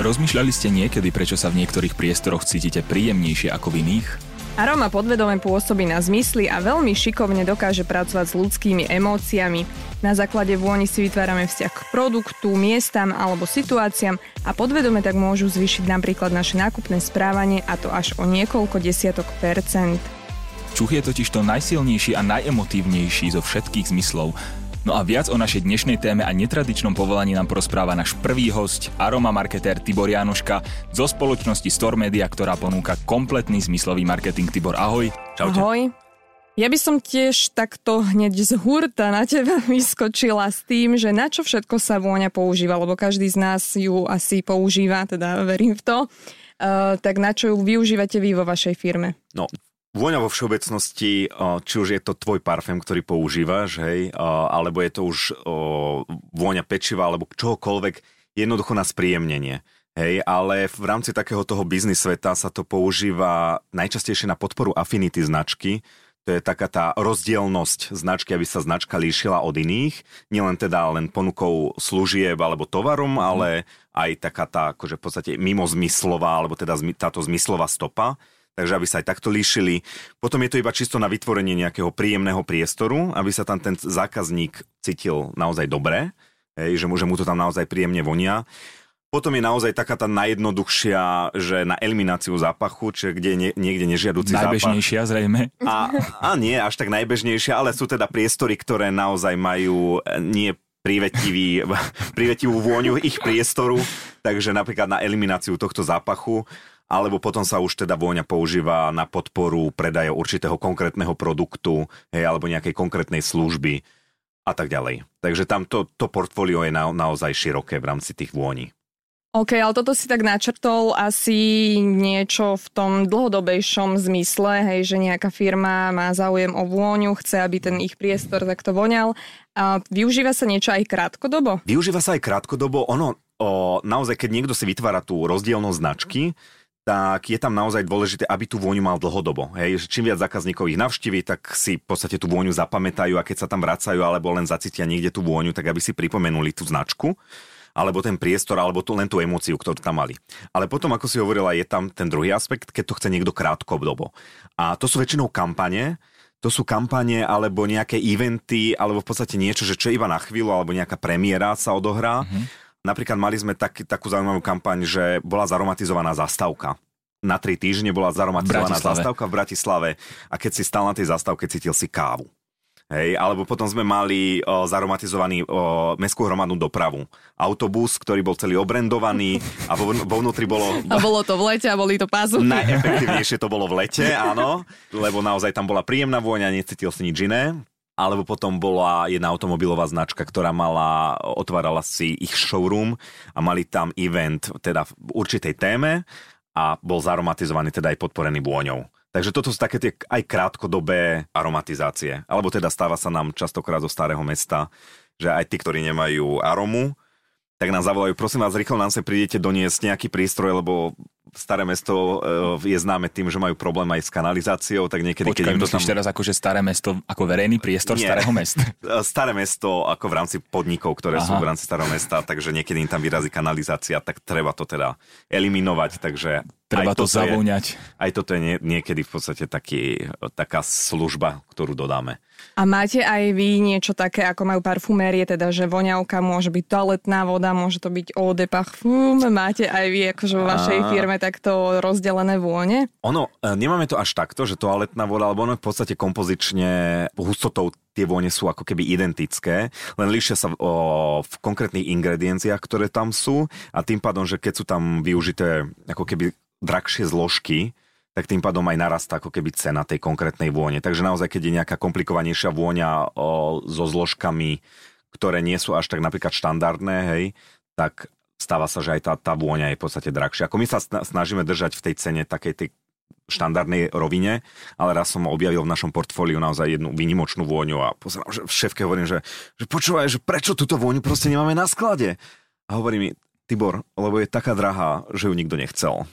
Rozmýšľali ste niekedy, prečo sa v niektorých priestoroch cítite príjemnejšie ako v iných? Aroma podvedome pôsobí na zmysly a veľmi šikovne dokáže pracovať s ľudskými emóciami. Na základe vôni si vytvárame vzťah k produktu, miestam alebo situáciám a podvedome tak môžu zvýšiť napríklad naše nákupné správanie a to až o niekoľko desiatok percent. Čuch je totiž to najsilnejší a najemotívnejší zo všetkých zmyslov. No a viac o našej dnešnej téme a netradičnom povolaní nám porozpráva náš prvý host, aroma marketér Tibor Janoška zo spoločnosti Store Media, ktorá ponúka kompletný zmyslový marketing. Tibor, ahoj. Čaute. Ahoj. Ja by som tiež takto hneď z hurta na teba vyskočila s tým, že na čo všetko sa vôňa používa, lebo každý z nás ju asi používa, teda verím v to. Uh, tak na čo ju využívate vy vo vašej firme? No, Vôňa vo všeobecnosti, či už je to tvoj parfém, ktorý používaš, hej, alebo je to už vôňa pečiva, alebo čohokoľvek, jednoducho na spríjemnenie. Hej, ale v rámci takého toho biznis sveta sa to používa najčastejšie na podporu affinity značky. To je taká tá rozdielnosť značky, aby sa značka líšila od iných. Nielen teda len ponukou služieb alebo tovarom, ale aj taká tá akože v podstate mimozmyslová, alebo teda táto zmyslová stopa takže aby sa aj takto líšili. Potom je to iba čisto na vytvorenie nejakého príjemného priestoru, aby sa tam ten zákazník cítil naozaj dobre, hej, že, mu, že mu to tam naozaj príjemne vonia. Potom je naozaj taká tá najjednoduchšia, že na elimináciu zápachu, čiže kde nie, niekde nežiaducí zápach. Najbežnejšia zrejme. A, a nie až tak najbežnejšia, ale sú teda priestory, ktoré naozaj majú eh, nie privetivý, privetivú vôňu ich priestoru, takže napríklad na elimináciu tohto zápachu alebo potom sa už teda vôňa používa na podporu predaja určitého konkrétneho produktu, hej, alebo nejakej konkrétnej služby a tak ďalej. Takže tam to, to portfólio je na, naozaj široké v rámci tých vôni. OK, ale toto si tak načrtol asi niečo v tom dlhodobejšom zmysle, hej, že nejaká firma má záujem o vôňu, chce, aby ten ich priestor takto voňal. A využíva sa niečo aj krátkodobo? Využíva sa aj krátkodobo. Ono, o, naozaj, keď niekto si vytvára tú rozdielnosť značky, tak je tam naozaj dôležité, aby tú vôňu mal dlhodobo. Hej, čím viac zákazníkov ich navštíví, tak si v podstate tú vôňu zapamätajú a keď sa tam vracajú alebo len zacítia niekde tú vôňu, tak aby si pripomenuli tú značku alebo ten priestor, alebo tu len tú emóciu, ktorú tam mali. Ale potom, ako si hovorila, je tam ten druhý aspekt, keď to chce niekto krátkodobo. A to sú väčšinou kampane, to sú kampane alebo nejaké eventy, alebo v podstate niečo, že čo iba na chvíľu, alebo nejaká premiéra sa odohrá. Mm-hmm Napríklad mali sme tak, takú zaujímavú kampaň, že bola zaromatizovaná zastávka na tri týždne bola zaromatizovaná zastávka v Bratislave a keď si stal na tej zastávke, cítil si kávu. Hej, alebo potom sme mali o, zaromatizovaný o, mestskú hromadnú dopravu. Autobus, ktorý bol celý obrendovaný a vo, vo vnútri bolo... A bolo to v lete a boli to pázu. Najefektívnejšie to bolo v lete, áno, lebo naozaj tam bola príjemná vôňa, necítil si nič iné alebo potom bola jedna automobilová značka, ktorá mala, otvárala si ich showroom a mali tam event teda v určitej téme a bol zaromatizovaný, teda aj podporený vôňou. Takže toto sú také tie aj krátkodobé aromatizácie. Alebo teda stáva sa nám častokrát zo starého mesta, že aj tí, ktorí nemajú aromu, tak nás zavolajú, prosím vás, rýchlo nám sa prídete doniesť nejaký prístroj, lebo staré mesto e, je známe tým, že majú problém aj s kanalizáciou, tak niekedy... Počkaj, keď myslíš tam... teraz že staré mesto ako verejný priestor Nie. starého mesta? Staré mesto ako v rámci podnikov, ktoré Aha. sú v rámci starého mesta, takže niekedy im tam vyrazí kanalizácia, tak treba to teda eliminovať, takže... Treba to zavúňať. Je, aj toto je nie, niekedy v podstate taký, taká služba, ktorú dodáme. A máte aj vy niečo také, ako majú parfumérie, teda že voňavka môže byť toaletná voda, môže to byť eau de parfum, máte aj vy akože vo vašej firme takto rozdelené vône? Ono, e, nemáme to až takto, že toaletná voda, alebo ono v podstate kompozične hustotou tie vône sú ako keby identické, len líšia sa o, v konkrétnych ingredienciách, ktoré tam sú a tým pádom, že keď sú tam využité ako keby drahšie zložky, tak tým pádom aj narastá ako keby cena tej konkrétnej vône. Takže naozaj, keď je nejaká komplikovanejšia vôňa o, so zložkami, ktoré nie sú až tak napríklad štandardné, hej, tak stáva sa, že aj tá, tá vôňa je v podstate drahšia. Ako my sa snažíme držať v tej cene takej tej štandardnej rovine, ale raz som objavil v našom portfóliu naozaj jednu výnimočnú vôňu a pozerám, že v šéfke hovorím, že, že počúvaj, že prečo túto vôňu proste nemáme na sklade? A hovorí mi, Tibor, lebo je taká drahá, že ju nikto nechcel.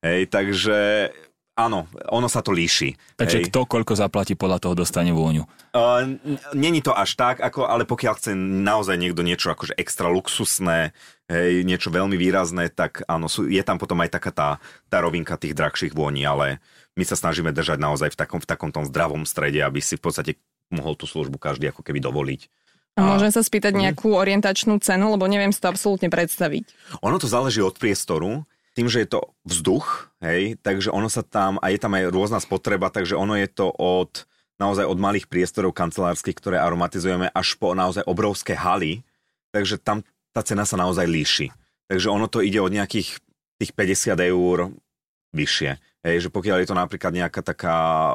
Hej, takže áno, ono sa to líši. Takže hej. kto koľko zaplatí, podľa toho dostane vôňu. Uh, Není to až tak, ako, ale pokiaľ chce naozaj niekto niečo akože extra luxusné, hej, niečo veľmi výrazné, tak áno, sú, je tam potom aj taká tá, tá rovinka tých drahších vôní, ale my sa snažíme držať naozaj v takom, v takom tom zdravom strede, aby si v podstate mohol tú službu každý ako keby dovoliť. A môžem sa spýtať nejakú orientačnú cenu, lebo neviem si to absolútne predstaviť. Ono to záleží od priestoru, tým, že je to vzduch, hej, takže ono sa tam, a je tam aj rôzna spotreba, takže ono je to od naozaj od malých priestorov kancelárskych, ktoré aromatizujeme, až po naozaj obrovské haly, takže tam tá cena sa naozaj líši. Takže ono to ide od nejakých tých 50 eur vyššie. Hej, že pokiaľ je to napríklad nejaká taká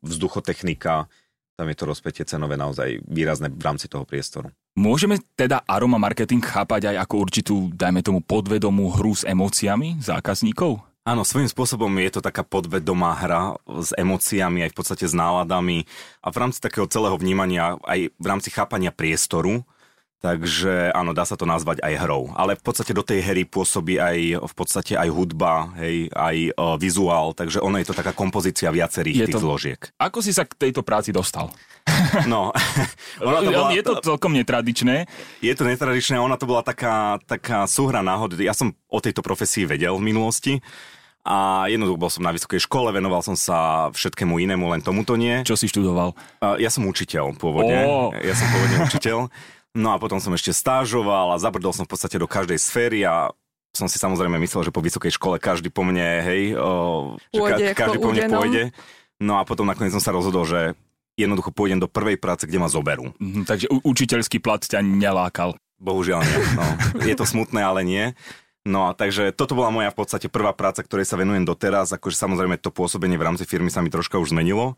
vzduchotechnika, tam je to rozpätie cenové naozaj výrazné v rámci toho priestoru. Môžeme teda aroma marketing chápať aj ako určitú, dajme tomu, podvedomú hru s emóciami zákazníkov? Áno, svojím spôsobom je to taká podvedomá hra s emóciami, aj v podstate s náladami a v rámci takého celého vnímania, aj v rámci chápania priestoru, Takže áno, dá sa to nazvať aj hrou. Ale v podstate do tej hry pôsobí aj v podstate aj hudba, hej, aj uh, vizuál, takže ono je to taká kompozícia viacerých je tých to... zložiek. Ako si sa k tejto práci dostal? No, ono to bola, je to celkom netradičné. Je to netradičné, ona to bola taká, taká súhra náhody. Ja som o tejto profesii vedel v minulosti. A jednoducho bol som na vysokej škole, venoval som sa všetkému inému, len tomuto nie. Čo si študoval? Ja som učiteľ pôvodne. Oh. Ja som pôvodne učiteľ. No a potom som ešte stážoval a zabrdol som v podstate do každej sféry a som si samozrejme myslel, že po vysokej škole každý po mne, hej, o, že pôjde, ka- každý po mne pôjde. No a potom nakoniec som sa rozhodol, že jednoducho pôjdem do prvej práce, kde ma zoberú. Mm, takže u- učiteľský plat ťa nelákal. Bohužiaľ nie. No. Je to smutné, ale nie. No a takže toto bola moja v podstate prvá práca, ktorej sa venujem doteraz. Akože samozrejme to pôsobenie v rámci firmy sa mi troška už zmenilo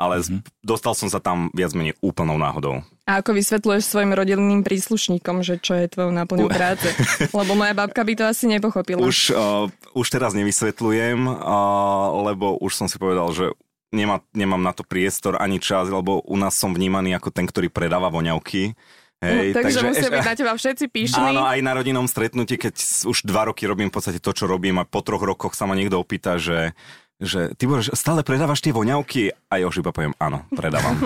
ale mm-hmm. dostal som sa tam viac menej úplnou náhodou. A ako vysvetľuješ svojim rodinným príslušníkom, že čo je tvojou náplňou práce? Lebo moja babka by to asi nepochopila. Už, uh, už teraz nevysvetľujem, uh, lebo už som si povedal, že nemá, nemám na to priestor ani čas, lebo u nás som vnímaný ako ten, ktorý predáva voňavky. Hej, no, takže, takže musia byť na teba všetci píšni. Áno, aj na rodinnom stretnutí, keď už dva roky robím v podstate to, čo robím a po troch rokoch sa ma niekto opýta, že že ty budeš, stále predávaš tie voňavky? A ja už iba poviem, áno, predávam.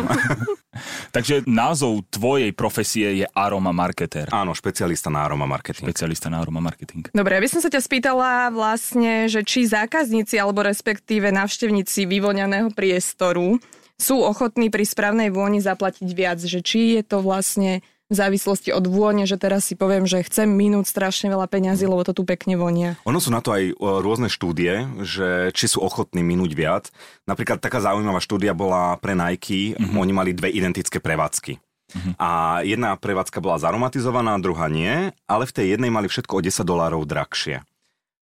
Takže názov tvojej profesie je aroma marketer. Áno, špecialista na aroma marketing. Špecialista na aroma marketing. Dobre, aby som sa ťa spýtala vlastne, že či zákazníci alebo respektíve navštevníci vyvoňaného priestoru sú ochotní pri správnej vôni zaplatiť viac, že či je to vlastne v závislosti od vône, že teraz si poviem, že chcem minúť strašne veľa peňazí, lebo to tu pekne vonia. Ono sú na to aj rôzne štúdie, že či sú ochotní minúť viac. Napríklad taká zaujímavá štúdia bola pre Nike, mm-hmm. oni mali dve identické prevádzky. Mm-hmm. A jedna prevádzka bola zaromatizovaná, druhá nie, ale v tej jednej mali všetko o 10 dolárov drahšie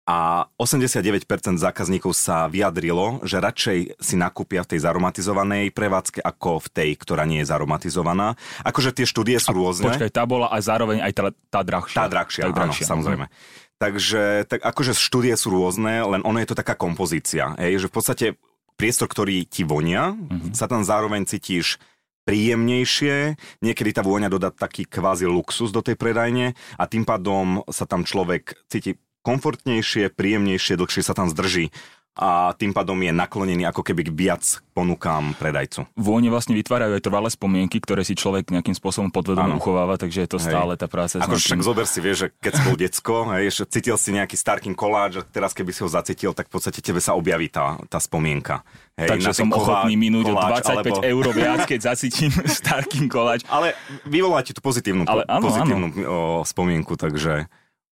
a 89% zákazníkov sa vyjadrilo, že radšej si nakúpia v tej zaromatizovanej prevádzke ako v tej, ktorá nie je zaromatizovaná. Akože tie štúdie sú a rôzne. Počkaj, tá bola aj zároveň aj tá, tá drahšia. Tá drahšia, tá drahšia áno, samozrejme. Takže tak akože štúdie sú rôzne, len ono je to taká kompozícia. Hej, že v podstate priestor, ktorý ti vonia, uh-huh. sa tam zároveň cítiš príjemnejšie, niekedy tá vôňa dodá taký kvázi luxus do tej predajne a tým pádom sa tam človek cíti komfortnejšie, príjemnejšie, dlhšie sa tam zdrží a tým pádom je naklonený ako keby k viac ponukám predajcu. Vône vlastne vytvárajú aj trvalé spomienky, ktoré si človek nejakým spôsobom podvedome uchováva, takže je to hej. stále tá práca. Ako však zober si, vieš, že keď si bol decko, hej, cítil si nejaký starkin koláč a teraz keby si ho zacítil, tak v podstate tebe sa objaví tá, tá spomienka. Hej, takže som koláč, ochotný minúť o 25 alebo... eur viac, keď zacítim starkin koláč. Ale vyvolá ti tú pozitívnu, Ale, áno, pozitívnu áno. Spomienku, takže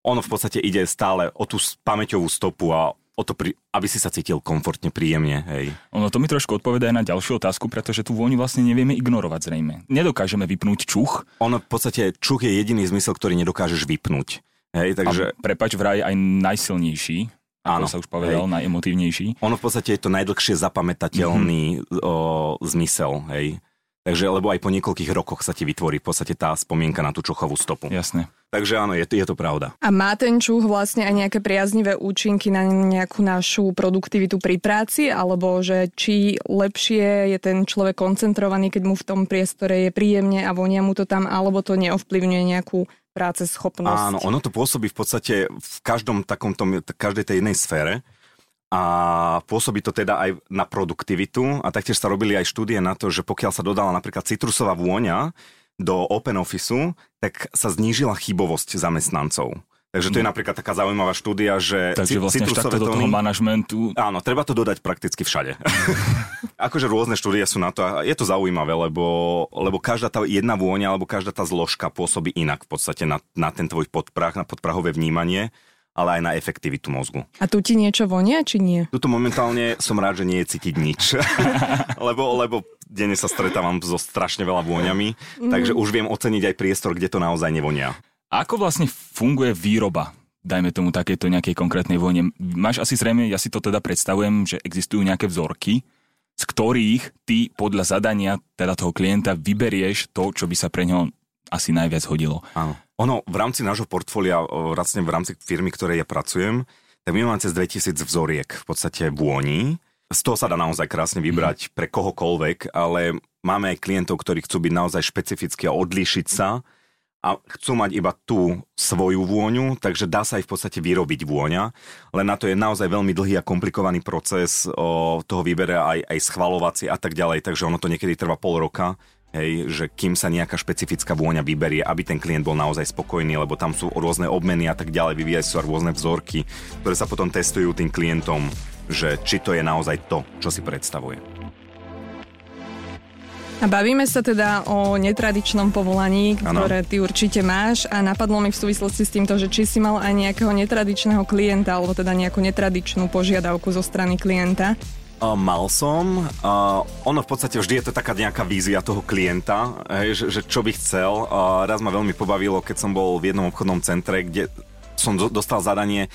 ono v podstate ide stále o tú pamäťovú stopu a o to, aby si sa cítil komfortne, príjemne. Hej. Ono to mi trošku odpoveda aj na ďalšiu otázku, pretože tú vôňu vlastne nevieme ignorovať zrejme. Nedokážeme vypnúť čuch. Ono v podstate čuch je jediný zmysel, ktorý nedokážeš vypnúť. Hej, takže... A prepač vraj aj najsilnejší. Áno, sa už povedal, hej. najemotívnejší. Ono v podstate je to najdlhšie zapamätateľný mm-hmm. o, zmysel. Hej. Takže, lebo aj po niekoľkých rokoch sa ti vytvorí v podstate tá spomienka na tú čuchovú stopu. Jasné. Takže áno, je, je to pravda. A má ten čuch vlastne aj nejaké priaznivé účinky na nejakú našu produktivitu pri práci, alebo že či lepšie je ten človek koncentrovaný, keď mu v tom priestore je príjemne a vonia mu to tam, alebo to neovplyvňuje nejakú práce schopnosť. Áno, ono to pôsobí v podstate v každom takomto, každej tej jednej sfére. A pôsobí to teda aj na produktivitu a taktiež sa robili aj štúdie na to, že pokiaľ sa dodala napríklad citrusová vôňa do Open Officeu, tak sa znížila chybovosť zamestnancov. Takže to je mhm. napríklad taká zaujímavá štúdia, že Takže vlastne citrusové do toho manažmentu... Áno, treba to dodať prakticky všade. akože rôzne štúdie sú na to a je to zaujímavé, lebo, lebo každá tá jedna vôňa alebo každá tá zložka pôsobí inak v podstate na, na ten tvoj podprah, na podprahové vnímanie ale aj na efektivitu mozgu. A tu ti niečo vonia, či nie? Tuto momentálne som rád, že nie je cítiť nič. lebo, lebo denne sa stretávam so strašne veľa vôňami, mm. takže už viem oceniť aj priestor, kde to naozaj nevonia. A ako vlastne funguje výroba dajme tomu takéto nejakej konkrétnej vojne. Máš asi zrejme, ja si to teda predstavujem, že existujú nejaké vzorky, z ktorých ty podľa zadania teda toho klienta vyberieš to, čo by sa pre ňo asi najviac hodilo. Áno. Ono v rámci nášho portfólia, vlastne v rámci firmy, ktorej ja pracujem, tak my máme cez 2000 vzoriek v podstate vôni. Z toho sa dá naozaj krásne vybrať mm. pre kohokoľvek, ale máme aj klientov, ktorí chcú byť naozaj špecificky a odlíšiť sa a chcú mať iba tú svoju vôňu, takže dá sa aj v podstate vyrobiť vôňa, len na to je naozaj veľmi dlhý a komplikovaný proces o, toho výbere aj, aj schvalovací a tak ďalej, takže ono to niekedy trvá pol roka hej, že kým sa nejaká špecifická vôňa vyberie, aby ten klient bol naozaj spokojný, lebo tam sú rôzne obmeny a tak ďalej, vyvíjajú sa rôzne vzorky, ktoré sa potom testujú tým klientom, že či to je naozaj to, čo si predstavuje. A bavíme sa teda o netradičnom povolaní, ktoré ano. ty určite máš a napadlo mi v súvislosti s týmto, že či si mal aj nejakého netradičného klienta alebo teda nejakú netradičnú požiadavku zo strany klienta. Mal som. Uh, ono v podstate vždy je to taká nejaká vízia toho klienta, hej, že, že čo by chcel. Uh, raz ma veľmi pobavilo, keď som bol v jednom obchodnom centre, kde som do, dostal zadanie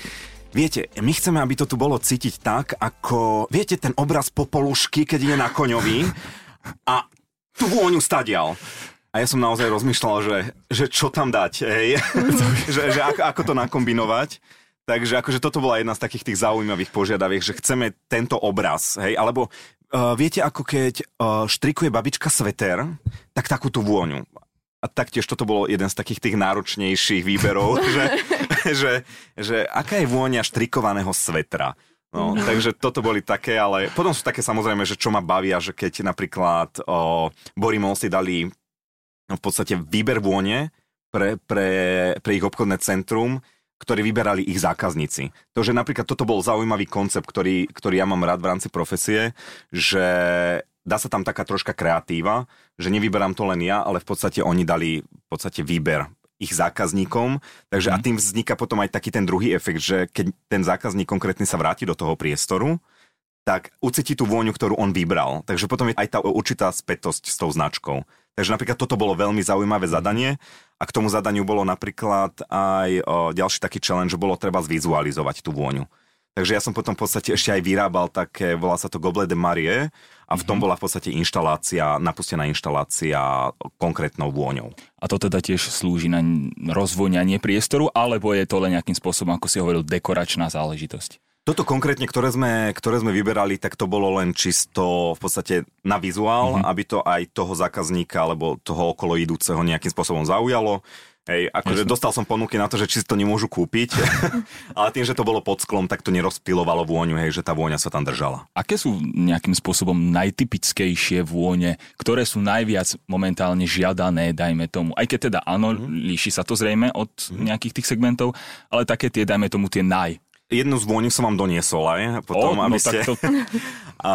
Viete, my chceme, aby to tu bolo cítiť tak, ako, viete, ten obraz popolušky, keď je na koňovi a tú vôňu stadial. A ja som naozaj rozmýšľal, že, že čo tam dať, hej? že, že ako, ako to nakombinovať. Takže akože toto bola jedna z takých tých zaujímavých požiadaviek, že chceme tento obraz, hej, alebo uh, viete, ako keď uh, štrikuje babička sveter, tak takúto vôňu. A taktiež toto bolo jeden z takých tých náročnejších výberov, že, že, že aká je vôňa štrikovaného svetra. No, no, takže toto boli také, ale potom sú také samozrejme, že čo ma bavia, že keď napríklad o, Borimol si dali no, v podstate výber vône pre, pre, pre ich obchodné centrum, ktorí vyberali ich zákazníci. To, že napríklad toto bol zaujímavý koncept, ktorý, ktorý ja mám rád v rámci profesie, že dá sa tam taká troška kreatíva, že nevyberám to len ja, ale v podstate oni dali v podstate výber ich zákazníkom, takže mm. a mhm. tým vzniká potom aj taký ten druhý efekt, že keď ten zákazník konkrétne sa vráti do toho priestoru, tak ucíti tú vôňu, ktorú on vybral. Takže potom je aj tá určitá spätosť s tou značkou. Takže napríklad toto bolo veľmi zaujímavé zadanie a k tomu zadaniu bolo napríklad aj o, ďalší taký challenge, že bolo treba zvizualizovať tú vôňu. Takže ja som potom v podstate ešte aj vyrábal také, volá sa to Goblet de Marie a v tom mm-hmm. bola v podstate inštalácia, napustená inštalácia konkrétnou vôňou. A to teda tiež slúži na rozvoňanie priestoru, alebo je to len nejakým spôsobom, ako si hovoril, dekoračná záležitosť? Toto konkrétne, ktoré sme, ktoré sme vyberali, tak to bolo len čisto v podstate na vizuál, mm-hmm. aby to aj toho zákazníka alebo toho okolo idúceho nejakým spôsobom zaujalo. Hej, akože dostal som ponuky na to, že či to nemôžu kúpiť, ale tým, že to bolo pod sklom, tak to nerozpilovalo vôňu, hej, že tá vôňa sa tam držala. Aké sú nejakým spôsobom najtypickejšie vône, ktoré sú najviac momentálne žiadané, dajme tomu? Aj keď teda áno, mm-hmm. líši sa to zrejme od mm-hmm. nejakých tých segmentov, ale také tie, dajme tomu, tie naj Jednu z vôňu som vám doniesol aj, potom, o, aby no ste... To... a,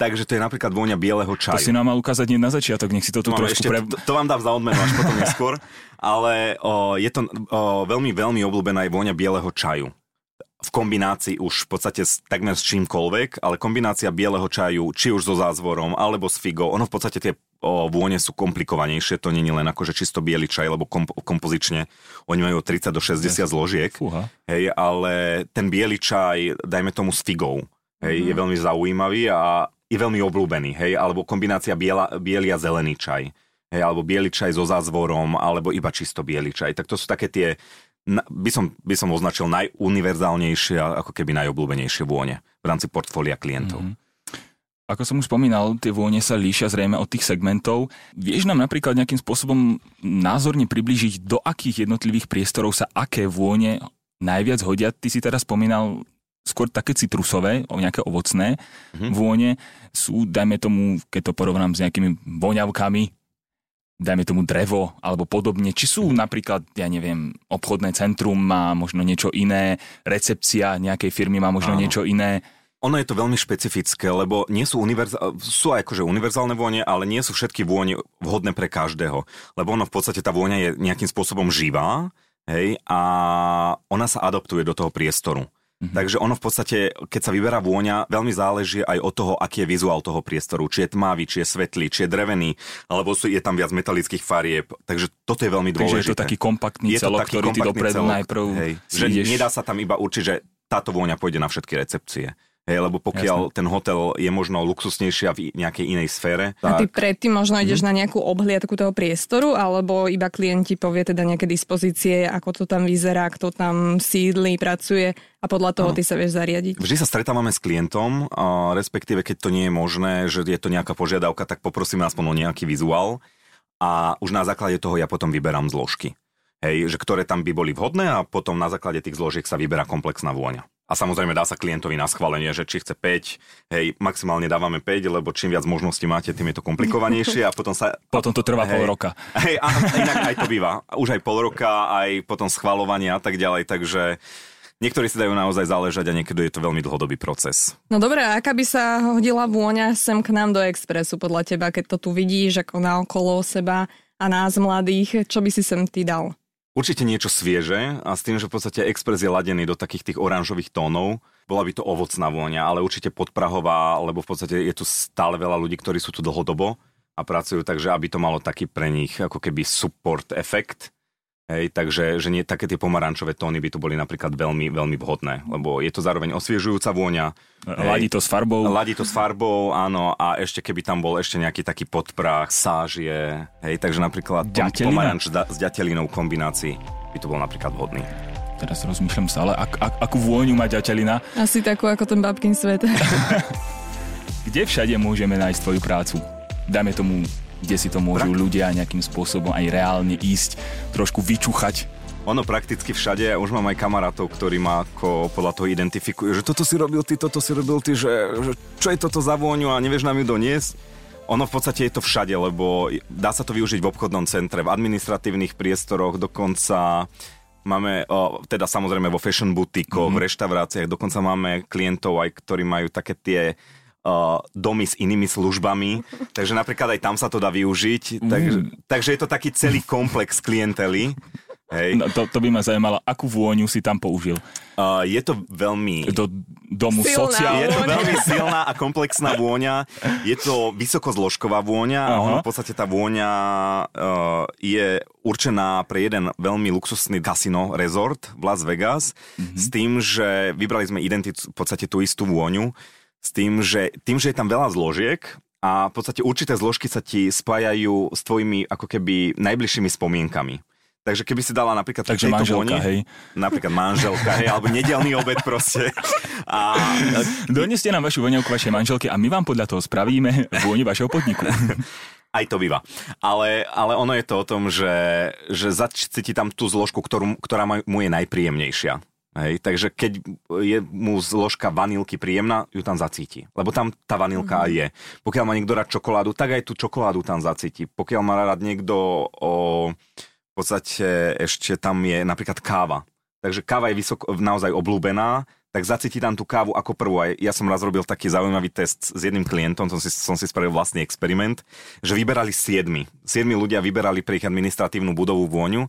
takže to je napríklad vôňa bieleho čaju. To si nám mal ukázať nie na začiatok, nech si to tu no, trošku ešte, pre... To, to vám dám za odmenu až potom neskôr. Ale o, je to o, veľmi, veľmi obľúbená aj vôňa bieleho čaju v kombinácii už v podstate s, takmer s čímkoľvek, ale kombinácia bieleho čaju, či už so zázvorom, alebo s figou, ono v podstate tie o, vône sú komplikovanejšie, to nie je len akože čisto biely čaj, lebo komp- kompozične oni majú 30 do 60 zložiek, Fúha. hej, ale ten biely čaj, dajme tomu s figou, hej, mm. je veľmi zaujímavý a je veľmi obľúbený, hej, alebo kombinácia biela, biely a zelený čaj, hej, alebo biely čaj so zázvorom, alebo iba čisto biely čaj, tak to sú také tie by som, by som označil najuniverzálnejšie a ako keby najobľúbenejšie vône v rámci portfólia klientov. Mm-hmm. Ako som už spomínal, tie vône sa líšia zrejme od tých segmentov. Vieš nám napríklad nejakým spôsobom názorne približiť, do akých jednotlivých priestorov sa aké vône najviac hodia? Ty si teraz spomínal skôr také citrusové, nejaké ovocné mm-hmm. vône. Sú, dajme tomu, keď to porovnám s nejakými voňavkami, dajme tomu drevo alebo podobne. Či sú napríklad, ja neviem, obchodné centrum má možno niečo iné, recepcia nejakej firmy má možno Áno. niečo iné. Ono je to veľmi špecifické, lebo nie sú, univerzál, sú akože univerzálne vône, ale nie sú všetky vône vhodné pre každého. Lebo ono v podstate tá vôňa je nejakým spôsobom živá, hej, a ona sa adaptuje do toho priestoru. Mm-hmm. Takže ono v podstate, keď sa vyberá vôňa, veľmi záleží aj od toho, aký je vizuál toho priestoru. Či je tmavý, či je svetlý, či je drevený, alebo sú, je tam viac metalických farieb. Takže toto je veľmi dôležité. Takže je to taký kompaktný je celok, taký ktorý ty dopredu celok, najprv hej, že nedá sa tam iba určiť, že táto vôňa pôjde na všetky recepcie. Hej, lebo pokiaľ Jasne. ten hotel je možno luxusnejšia v nejakej inej sfére. A ty predtým možno ideš hmm. na nejakú obhliadku toho priestoru, alebo iba klienti povie teda nejaké dispozície, ako to tam vyzerá, kto tam sídli, pracuje a podľa toho ano. ty sa vieš zariadiť. Vždy sa stretávame s klientom, a respektíve keď to nie je možné, že je to nejaká požiadavka, tak poprosíme aspoň o nejaký vizuál a už na základe toho ja potom vyberám zložky. Hej, že ktoré tam by boli vhodné a potom na základe tých zložiek sa vyberá komplexná vôňa. A samozrejme dá sa klientovi na schválenie, že či chce 5, hej, maximálne dávame 5, lebo čím viac možností máte, tým je to komplikovanejšie a potom sa... Potom to trvá hej, pol roka. Hej, a inak aj to býva. Už aj pol roka, aj potom schvalovanie a tak ďalej, takže niektorí si dajú naozaj záležať a niekedy je to veľmi dlhodobý proces. No dobré, aká by sa hodila vôňa sem k nám do Expressu podľa teba, keď to tu vidíš ako na okolo seba a nás mladých, čo by si sem ty dal? Určite niečo svieže a s tým, že v podstate Express je ladený do takých tých oranžových tónov, bola by to ovocná vôňa, ale určite podprahová, lebo v podstate je tu stále veľa ľudí, ktorí sú tu dlhodobo a pracujú, takže aby to malo taký pre nich ako keby support efekt, Hej, takže že nie, také tie pomarančové tóny by tu boli napríklad veľmi, veľmi vhodné, lebo je to zároveň osviežujúca vôňa. Ladí to s farbou. Ladí to s farbou, áno, a ešte keby tam bol ešte nejaký taký podprach, sážie, hej, takže napríklad pomaranč s ďatelinou kombinácii by to bol napríklad vhodný. Teraz rozmýšľam sa, ale ak, ak, akú vôňu má ďatelina? Asi takú ako ten babkin svet. Kde všade môžeme nájsť tvoju prácu? Dajme tomu kde si to môžu Prak- ľudia nejakým spôsobom aj reálne ísť, trošku vyčúchať. Ono prakticky všade, ja už mám aj kamarátov, ktorí ma ako podľa toho identifikujú, že toto si robil ty, toto si robil ty, že, že čo je toto za vôňu a nevieš nám ju doniesť. Ono v podstate je to všade, lebo dá sa to využiť v obchodnom centre, v administratívnych priestoroch, dokonca máme, o, teda samozrejme vo fashion butikoch, mm-hmm. v reštauráciách, dokonca máme klientov aj, ktorí majú také tie uh, domy s inými službami, takže napríklad aj tam sa to dá využiť. Mm. Takže, takže je to taký celý komplex klientely. Hej. No, to, to by ma zaujímalo, akú vôňu si tam použil? Uh, je to veľmi... Do domu silná sociál. Je to veľmi silná a komplexná vôňa. Je to vysokozložková vôňa. Uh-huh. Ono v podstate tá vôňa uh, je určená pre jeden veľmi luxusný kasino resort v Las Vegas uh-huh. s tým, že vybrali sme identitu, v podstate tú istú vôňu s tým, že, tým, že je tam veľa zložiek a v podstate určité zložky sa ti spájajú s tvojimi ako keby najbližšími spomienkami. Takže keby si dala napríklad Takže manželka, voni, hej. napríklad manželka, hej, alebo nedelný obed proste. A... Doneste nám vašu voňovku vašej manželky a my vám podľa toho spravíme vôni vašeho podniku. Aj to býva. Ale, ale ono je to o tom, že, že zacíti tam tú zložku, ktorú, ktorá mu je najpríjemnejšia. Hej, takže keď je mu zložka vanilky príjemná, ju tam zacíti. Lebo tam tá vanilka mm-hmm. je. Pokiaľ má niekto rád čokoládu, tak aj tú čokoládu tam zacíti. Pokiaľ má rád niekto o, v podstate ešte tam je napríklad káva. Takže káva je vysoko, naozaj oblúbená, tak zacíti tam tú kávu ako prvú. Aj ja som raz robil taký zaujímavý test s jedným klientom, som si, som si spravil vlastný experiment, že vyberali siedmi. Siedmi ľudia vyberali pre ich administratívnu budovu vôňu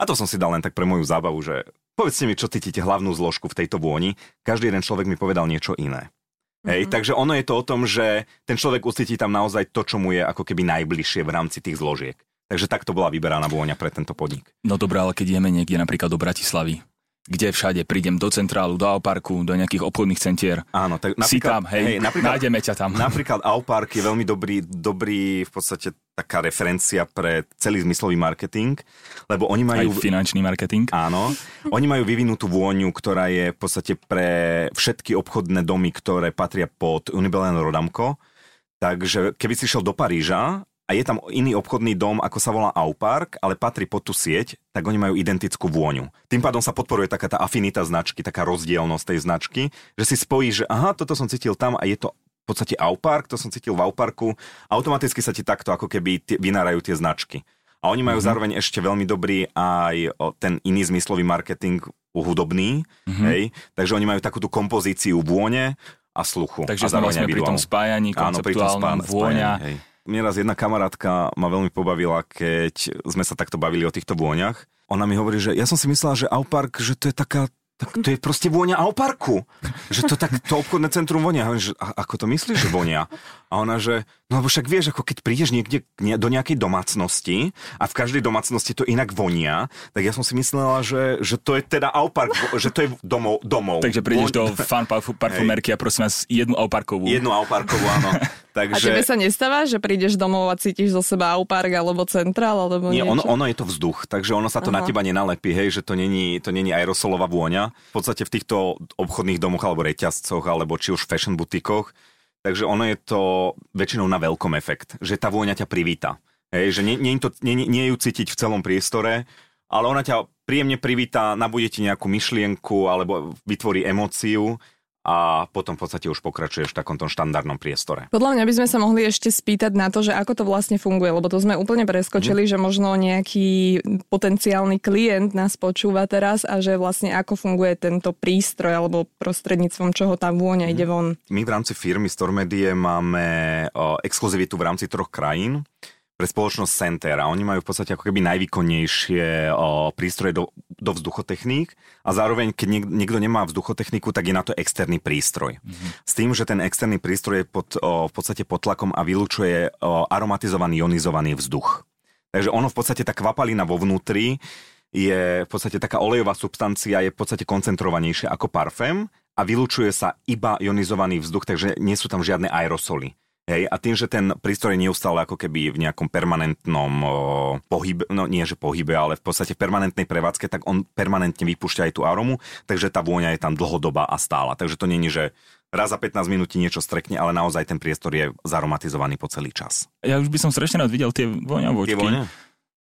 a to som si dal len tak pre moju zábavu, že Povedzte mi, čo cítite hlavnú zložku v tejto vôni. Každý jeden človek mi povedal niečo iné. Mm-hmm. Hej, takže ono je to o tom, že ten človek ucíti tam naozaj to, čo mu je ako keby najbližšie v rámci tých zložiek. Takže takto bola vyberaná vôňa pre tento podnik. No dobré, ale keď ideme niekde napríklad do Bratislavy, kde všade prídem do centrálu, do Auparku, do nejakých obchodných centier. Áno, tak napríklad, si tam, hej, hej napríklad, nájdeme ťa tam. Napríklad Aupark je veľmi dobrý, dobrý v podstate taká referencia pre celý zmyslový marketing, lebo oni majú... Aj finančný marketing. Áno, oni majú vyvinutú vôňu, ktorá je v podstate pre všetky obchodné domy, ktoré patria pod Unibelen Rodamco. Takže keby si šiel do Paríža a je tam iný obchodný dom, ako sa volá Aupark, ale patrí pod tú sieť, tak oni majú identickú vôňu. Tým pádom sa podporuje taká tá afinita značky, taká rozdielnosť tej značky, že si spojí, že aha, toto som cítil tam a je to v podstate Aupark, to som cítil v Auparku, automaticky sa ti takto ako keby t- vynárajú tie značky. A oni majú mm-hmm. zároveň ešte veľmi dobrý aj ten iný zmyslový marketing hudobný, mm-hmm. hej, takže oni majú takú tú kompozíciu vône a sluchu. Takže sme vlastne pri tom spájaní konceptuálnom vôňa. Spájaní, hej mne raz jedna kamarátka ma veľmi pobavila, keď sme sa takto bavili o týchto vôňach. Ona mi hovorí, že ja som si myslela, že Aupark, že to je taká tak to je proste vôňa Auparku. Že to tak, to obchodné centrum vonia. Že, a, ako to myslíš, že vonia? A ona, že no lebo však vieš, ako keď prídeš niekde do nejakej domácnosti a v každej domácnosti to inak vonia, tak ja som si myslela, že, že to je teda Aupark, že to je domov. domov. Takže prídeš Von... do fan parfumerky a prosím vás jednu Auparkovú. Jednu Auparkovú, áno. Takže... A tebe sa nestáva, že prídeš domov a cítiš zo seba Aupark alebo Centrál alebo Nie, ono, ono je to vzduch, takže ono sa to Aha. na teba nenalepí, hej, že to není, to není aerosolová vôňa. V podstate v týchto obchodných domoch alebo reťazcoch alebo či už fashion butikoch, takže ono je to väčšinou na veľkom efekt, že tá vôňa ťa privíta. Hej, že nie, nie, to, nie, nie ju cítiť v celom priestore, ale ona ťa príjemne privíta, nabudete ti nejakú myšlienku alebo vytvorí emóciu a potom v podstate už pokračuješ v takomto štandardnom priestore. Podľa mňa by sme sa mohli ešte spýtať na to, že ako to vlastne funguje, lebo to sme úplne preskočili, mm. že možno nejaký potenciálny klient nás počúva teraz a že vlastne ako funguje tento prístroj alebo prostredníctvom čoho tá vôňa mm. ide von. My v rámci firmy Stormedie máme o, exkluzivitu v rámci troch krajín pre spoločnosť Center a oni majú v podstate ako keby najvýkonnejšie o, prístroje do, do vzduchotechník a zároveň, keď niek, niekto nemá vzduchotechniku, tak je na to externý prístroj. Mm-hmm. S tým, že ten externý prístroj je pod, o, v podstate pod tlakom a vylučuje o, aromatizovaný ionizovaný vzduch. Takže ono v podstate tá kvapalina vo vnútri je v podstate taká olejová substancia, je v podstate koncentrovanejšia ako parfém a vylučuje sa iba ionizovaný vzduch, takže nie sú tam žiadne aerosoly. Hej, a tým, že ten prístroj je neustále ako keby v nejakom permanentnom o, pohybe, no nie že pohybe, ale v podstate v permanentnej prevádzke, tak on permanentne vypúšťa aj tú aromu, takže tá vôňa je tam dlhodobá a stála. Takže to není, že raz za 15 minút ti niečo strekne, ale naozaj ten priestor je zaromatizovaný po celý čas. Ja už by som strašne rád videl tie voňavočky. Tie voňa?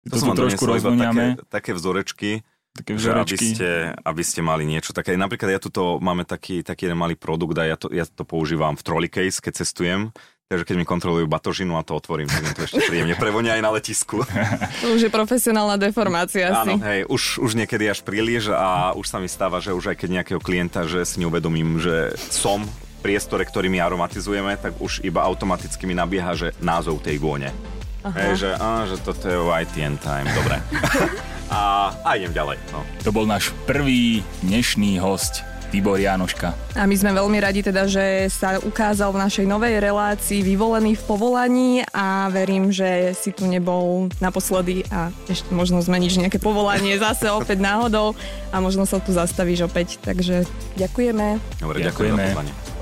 To, to som trošku rozvoňame. Také, také vzorečky. Také že aby ste, aby ste mali niečo také. Napríklad ja tuto máme taký, taký jeden malý produkt a ja to, ja to používam v trolley case, keď cestujem Takže keď mi kontrolujú batožinu a to otvorím, tak to ešte príjemne prevonia aj na letisku. To už je profesionálna deformácia Áno, hej, už, už niekedy až príliš a už sa mi stáva, že už aj keď nejakého klienta, že si neuvedomím, že som v priestore, ktorý my aromatizujeme, tak už iba automaticky mi nabieha, že názov tej vône. Hej, že, á, že toto je YTN time, dobre. a, a idem ďalej. No. To bol náš prvý dnešný host Tibor Janoška. A my sme veľmi radi teda, že sa ukázal v našej novej relácii vyvolený v povolaní a verím, že si tu nebol naposledy a ešte možno zmeníš nejaké povolanie zase opäť náhodou a možno sa tu zastavíš opäť. Takže ďakujeme. Dobre, ďakujeme. ďakujeme.